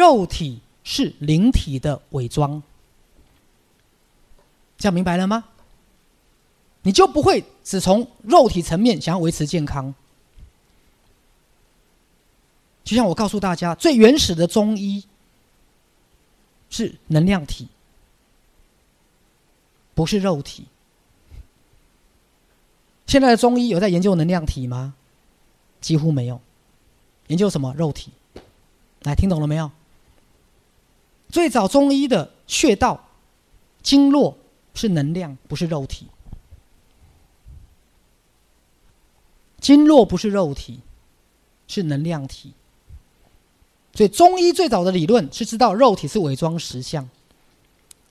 肉体是灵体的伪装。这样明白了吗？你就不会只从肉体层面想要维持健康。就像我告诉大家，最原始的中医是能量体，不是肉体。现在的中医有在研究能量体吗？几乎没有。研究什么肉体？来，听懂了没有？最早中医的穴道、经络是能量，不是肉体。经络不是肉体，是能量体。所以中医最早的理论是知道肉体是伪装实相，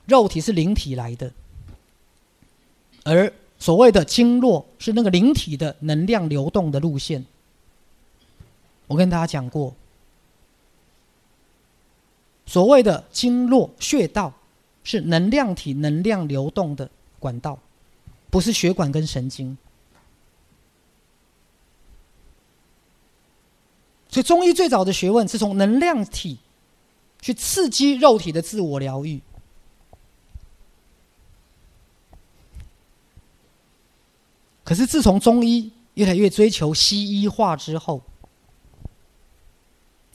肉体是灵体来的，而所谓的经络是那个灵体的能量流动的路线。我跟大家讲过，所谓的经络穴道是能量体能量流动的管道，不是血管跟神经。所以，中医最早的学问是从能量体去刺激肉体的自我疗愈。可是，自从中医越来越追求西医化之后，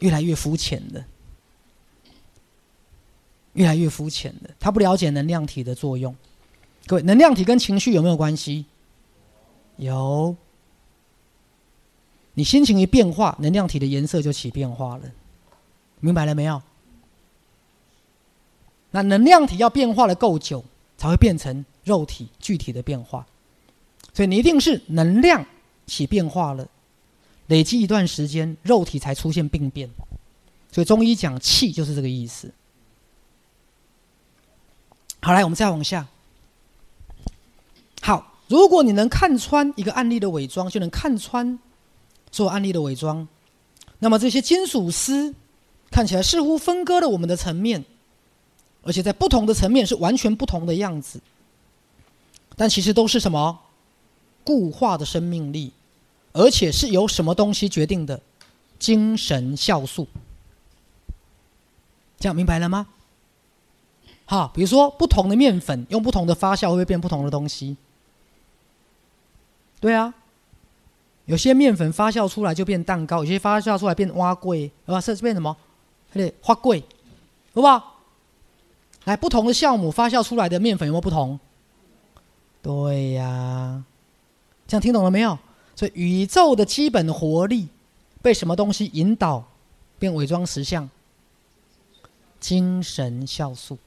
越来越肤浅了，越来越肤浅了。他不了解能量体的作用。各位，能量体跟情绪有没有关系？有。你心情一变化，能量体的颜色就起变化了，明白了没有？那能量体要变化的够久，才会变成肉体具体的变化。所以你一定是能量起变化了，累积一段时间，肉体才出现病变。所以中医讲气就是这个意思。好，来我们再往下。好，如果你能看穿一个案例的伪装，就能看穿。做案例的伪装，那么这些金属丝看起来似乎分割了我们的层面，而且在不同的层面是完全不同的样子，但其实都是什么固化的生命力，而且是由什么东西决定的？精神酵素。这样明白了吗？好，比如说不同的面粉用不同的发酵会不会变不同的东西？对啊。有些面粉发酵出来就变蛋糕，有些发酵出来变蛙桂，啊，是变什么？对，花桂，好不好？来，不同的酵母发酵出来的面粉有没有不同？对呀，这样听懂了没有？所以宇宙的基本活力被什么东西引导变伪装实相？精神酵素，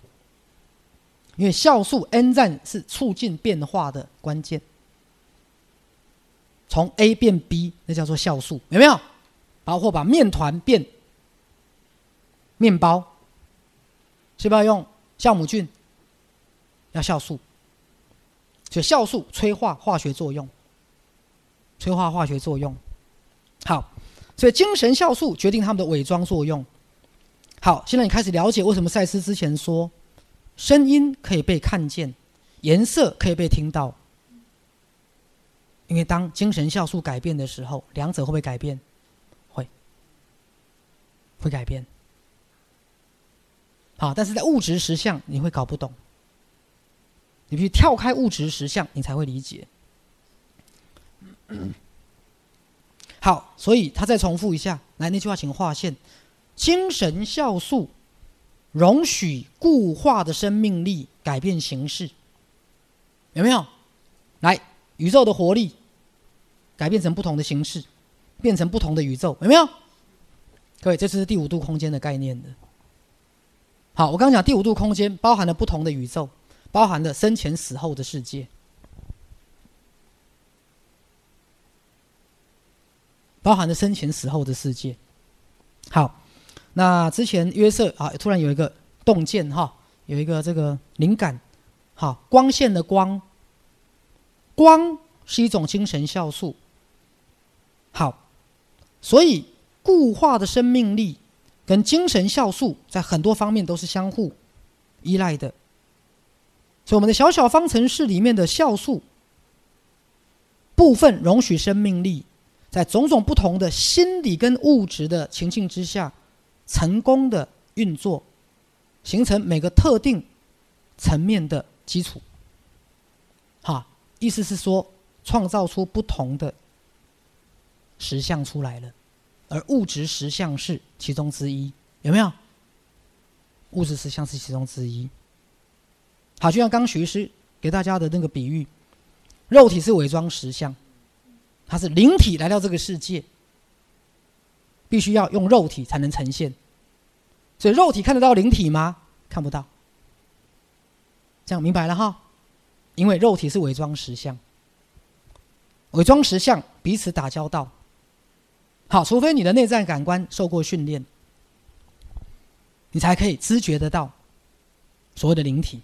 因为酵素 N 站是促进变化的关键。从 A 变 B，那叫做酵素，有没有？包括把面团变面包，是不是要用酵母菌？要酵素，所以酵素催化化学作用，催化化学作用。好，所以精神酵素决定它们的伪装作用。好，现在你开始了解为什么赛斯之前说，声音可以被看见，颜色可以被听到。因为当精神酵素改变的时候，两者会不会改变？会，会改变。好，但是在物质实相你会搞不懂，你必须跳开物质实相，你才会理解。好，所以他再重复一下，来那句话，请划线：精神酵素容许固化的生命力改变形式，有没有？来。宇宙的活力改变成不同的形式，变成不同的宇宙，有没有？各位，这是第五度空间的概念的。好，我刚刚讲第五度空间包含了不同的宇宙，包含了生前死后的世界，包含了生前死后的世界。好，那之前约瑟啊，突然有一个洞见哈，有一个这个灵感，好，光线的光。光是一种精神酵素，好，所以固化的生命力跟精神酵素在很多方面都是相互依赖的。所以我们的小小方程式里面的酵素部分容许生命力，在种种不同的心理跟物质的情境之下，成功的运作，形成每个特定层面的基础。哈，意思是说，创造出不同的实相出来了，而物质实相是其中之一，有没有？物质实相是其中之一。好，就像刚徐师给大家的那个比喻，肉体是伪装实相，它是灵体来到这个世界，必须要用肉体才能呈现。所以肉体看得到灵体吗？看不到。这样明白了哈？因为肉体是伪装实相，伪装实相彼此打交道。好，除非你的内在感官受过训练，你才可以知觉得到所谓的灵体。